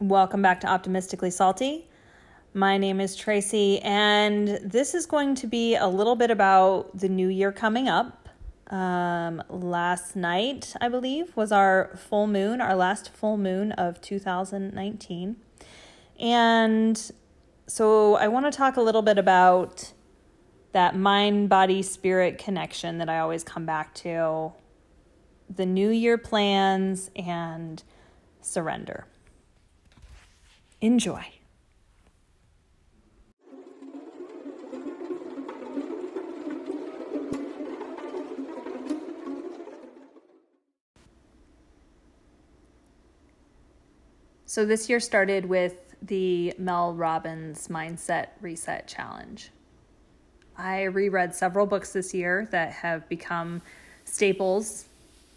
Welcome back to Optimistically Salty. My name is Tracy, and this is going to be a little bit about the new year coming up. Um, last night, I believe, was our full moon, our last full moon of 2019. And so I want to talk a little bit about that mind body spirit connection that I always come back to, the new year plans, and surrender. Enjoy. So, this year started with the Mel Robbins Mindset Reset Challenge. I reread several books this year that have become staples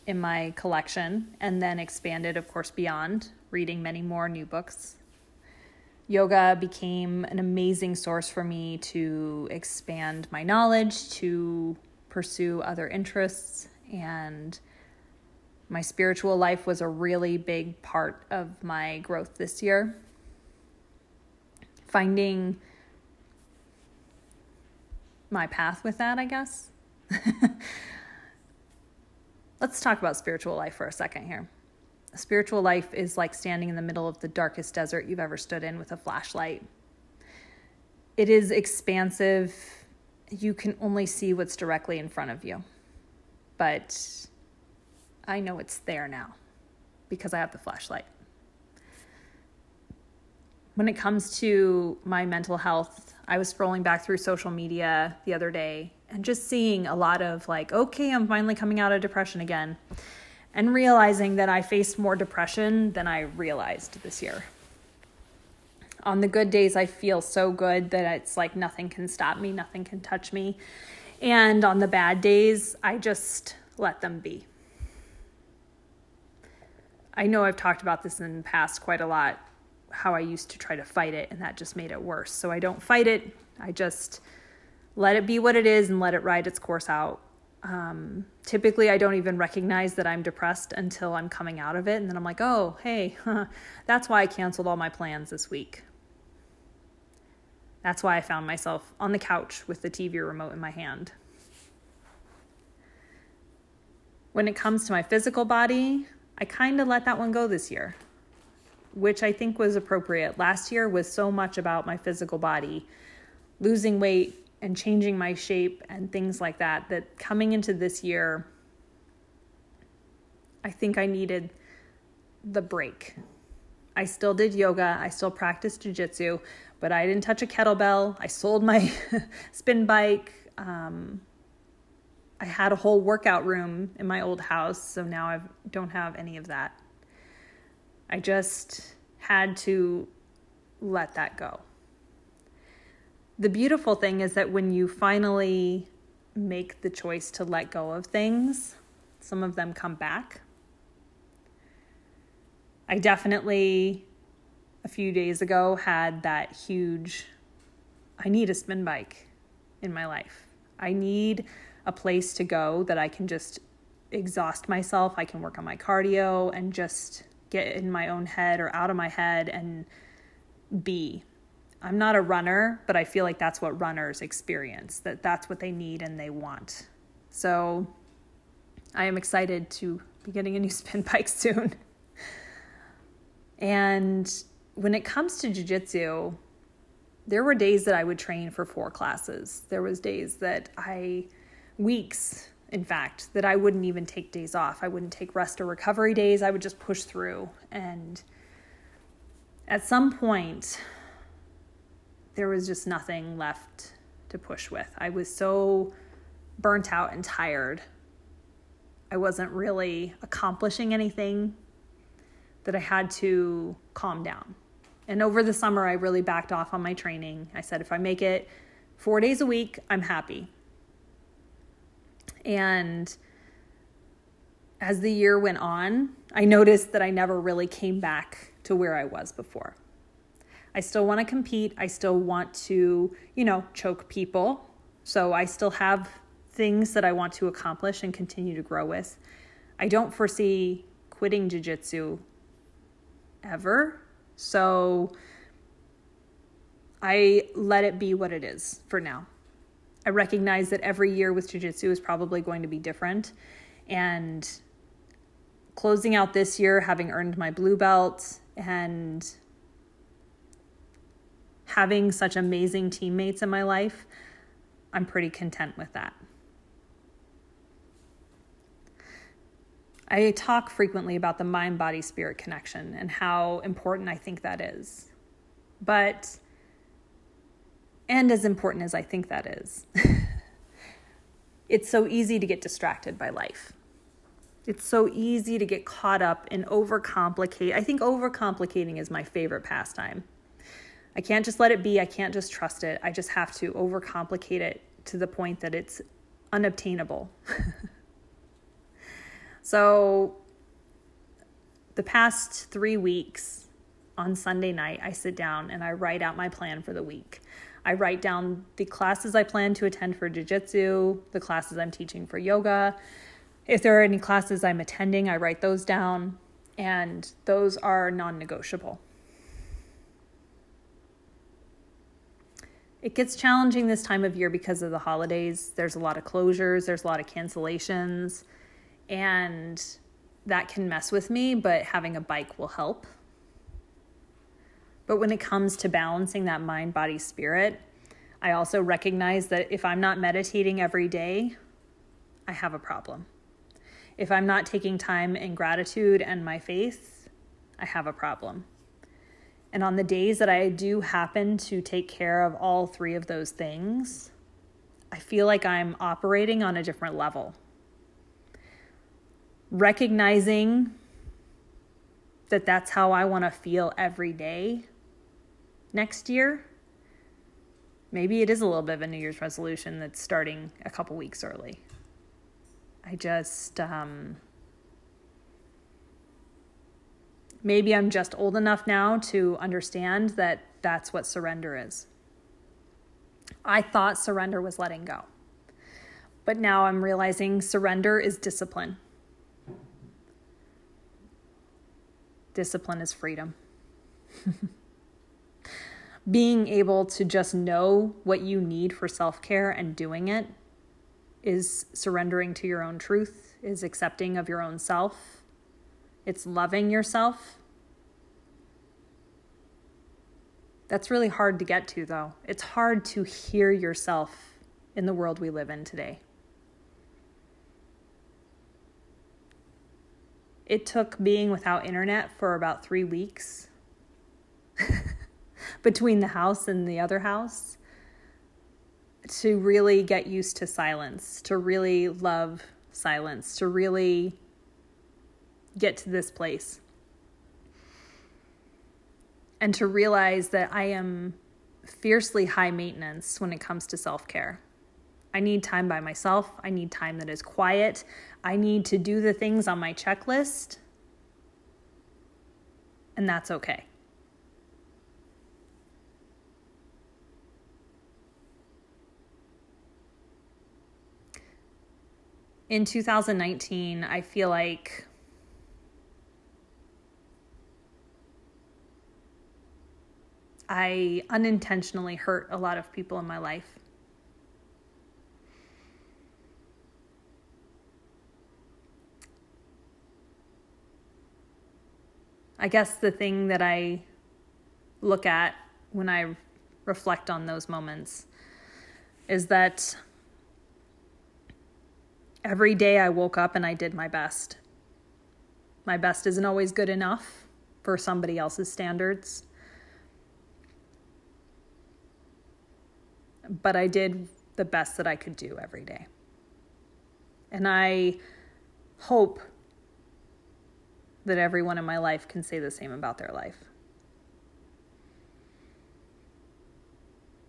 in my collection and then expanded, of course, beyond reading many more new books. Yoga became an amazing source for me to expand my knowledge, to pursue other interests, and my spiritual life was a really big part of my growth this year. Finding my path with that, I guess. Let's talk about spiritual life for a second here. Spiritual life is like standing in the middle of the darkest desert you've ever stood in with a flashlight. It is expansive. You can only see what's directly in front of you. But I know it's there now because I have the flashlight. When it comes to my mental health, I was scrolling back through social media the other day and just seeing a lot of like, okay, I'm finally coming out of depression again, and realizing that I faced more depression than I realized this year. On the good days, I feel so good that it's like nothing can stop me, nothing can touch me. And on the bad days, I just let them be. I know I've talked about this in the past quite a lot how I used to try to fight it, and that just made it worse. So I don't fight it. I just let it be what it is and let it ride its course out. Um, typically, I don't even recognize that I'm depressed until I'm coming out of it. And then I'm like, oh, hey, that's why I canceled all my plans this week. That's why I found myself on the couch with the TV remote in my hand. When it comes to my physical body, I kind of let that one go this year which I think was appropriate. Last year was so much about my physical body, losing weight and changing my shape and things like that, that coming into this year, I think I needed the break. I still did yoga, I still practiced jujitsu, but I didn't touch a kettlebell. I sold my spin bike. Um, I had a whole workout room in my old house, so now I don't have any of that. I just had to let that go. The beautiful thing is that when you finally make the choice to let go of things, some of them come back. I definitely, a few days ago, had that huge I need a spin bike in my life. I need a place to go that I can just exhaust myself. I can work on my cardio and just get in my own head or out of my head and be. I'm not a runner, but I feel like that's what runners experience, that that's what they need and they want. So I am excited to be getting a new spin bike soon. and when it comes to jiu-jitsu, there were days that I would train for four classes. There was days that I weeks in fact, that I wouldn't even take days off. I wouldn't take rest or recovery days. I would just push through. And at some point, there was just nothing left to push with. I was so burnt out and tired. I wasn't really accomplishing anything that I had to calm down. And over the summer, I really backed off on my training. I said, if I make it four days a week, I'm happy. And as the year went on, I noticed that I never really came back to where I was before. I still want to compete. I still want to, you know, choke people. So I still have things that I want to accomplish and continue to grow with. I don't foresee quitting jujitsu ever. So I let it be what it is for now. I recognize that every year with jujitsu is probably going to be different. And closing out this year, having earned my blue belt and having such amazing teammates in my life, I'm pretty content with that. I talk frequently about the mind body spirit connection and how important I think that is. But, and as important as I think that is, it's so easy to get distracted by life. It's so easy to get caught up and overcomplicate. I think overcomplicating is my favorite pastime. I can't just let it be. I can't just trust it. I just have to overcomplicate it to the point that it's unobtainable. so, the past three weeks on Sunday night, I sit down and I write out my plan for the week. I write down the classes I plan to attend for jujitsu, the classes I'm teaching for yoga. If there are any classes I'm attending, I write those down, and those are non negotiable. It gets challenging this time of year because of the holidays. There's a lot of closures, there's a lot of cancellations, and that can mess with me, but having a bike will help. But when it comes to balancing that mind, body, spirit, I also recognize that if I'm not meditating every day, I have a problem. If I'm not taking time in gratitude and my faith, I have a problem. And on the days that I do happen to take care of all three of those things, I feel like I'm operating on a different level. Recognizing that that's how I want to feel every day next year. Maybe it is a little bit of a New Year's resolution that's starting a couple weeks early. I just, um, maybe I'm just old enough now to understand that that's what surrender is. I thought surrender was letting go. But now I'm realizing surrender is discipline. Discipline is freedom. Being able to just know what you need for self care and doing it is surrendering to your own truth, is accepting of your own self, it's loving yourself. That's really hard to get to, though. It's hard to hear yourself in the world we live in today. It took being without internet for about three weeks between the house and the other house to really get used to silence, to really love silence, to really get to this place. And to realize that I am fiercely high maintenance when it comes to self care. I need time by myself. I need time that is quiet. I need to do the things on my checklist. And that's okay. In 2019, I feel like I unintentionally hurt a lot of people in my life. I guess the thing that I look at when I reflect on those moments is that every day I woke up and I did my best. My best isn't always good enough for somebody else's standards. But I did the best that I could do every day. And I hope that everyone in my life can say the same about their life.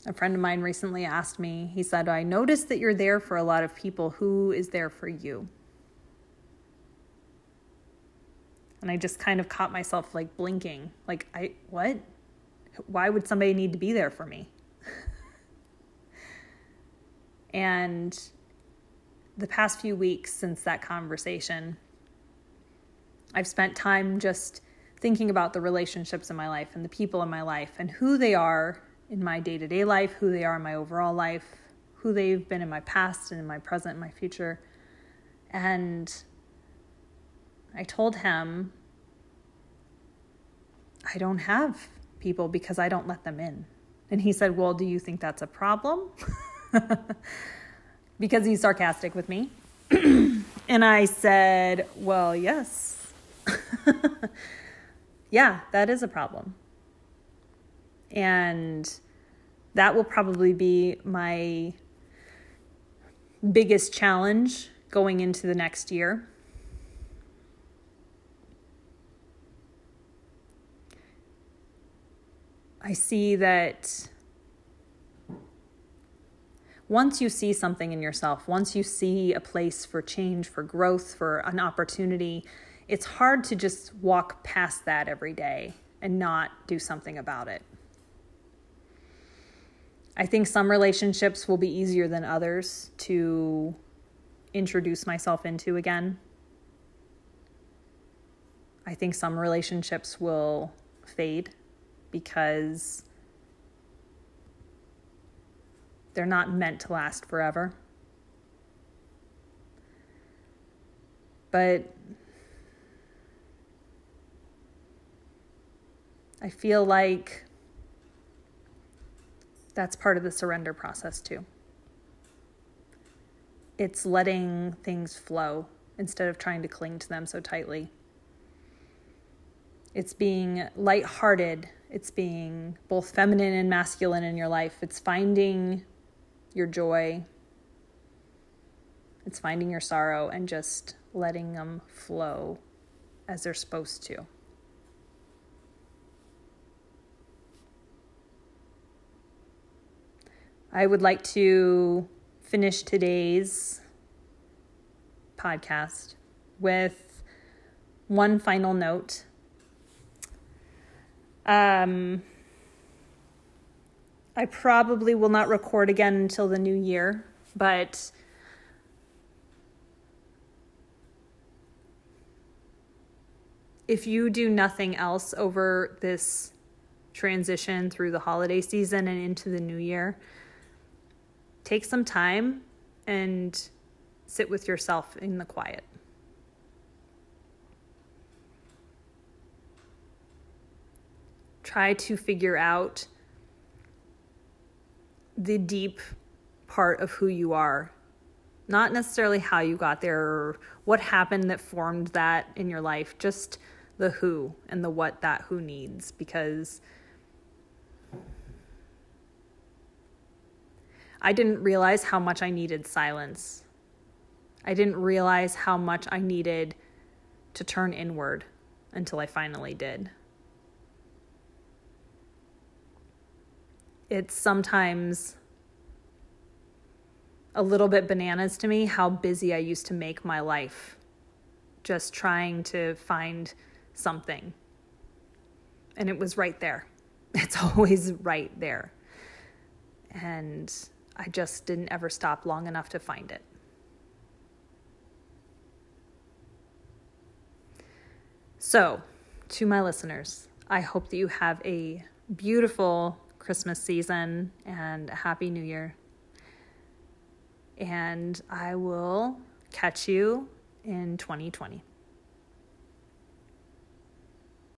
A friend of mine recently asked me, he said, I noticed that you're there for a lot of people. Who is there for you? And I just kind of caught myself like blinking. Like, I, what? Why would somebody need to be there for me? And the past few weeks since that conversation, I've spent time just thinking about the relationships in my life and the people in my life and who they are in my day to day life, who they are in my overall life, who they've been in my past and in my present and my future. And I told him, I don't have people because I don't let them in. And he said, Well, do you think that's a problem? because he's sarcastic with me. and I said, Well, yes. yeah, that is a problem. And that will probably be my biggest challenge going into the next year. I see that once you see something in yourself, once you see a place for change, for growth, for an opportunity, it's hard to just walk past that every day and not do something about it. I think some relationships will be easier than others to introduce myself into again. I think some relationships will fade because they're not meant to last forever. But I feel like that's part of the surrender process too. It's letting things flow instead of trying to cling to them so tightly. It's being lighthearted. It's being both feminine and masculine in your life. It's finding your joy. It's finding your sorrow and just letting them flow as they're supposed to. I would like to finish today's podcast with one final note. Um, I probably will not record again until the new year, but if you do nothing else over this transition through the holiday season and into the new year, take some time and sit with yourself in the quiet. Try to figure out the deep part of who you are. Not necessarily how you got there or what happened that formed that in your life, just the who and the what that who needs because I didn't realize how much I needed silence. I didn't realize how much I needed to turn inward until I finally did. It's sometimes a little bit bananas to me how busy I used to make my life just trying to find something. And it was right there. It's always right there. And I just didn't ever stop long enough to find it. So, to my listeners, I hope that you have a beautiful Christmas season and a happy new year. And I will catch you in 2020.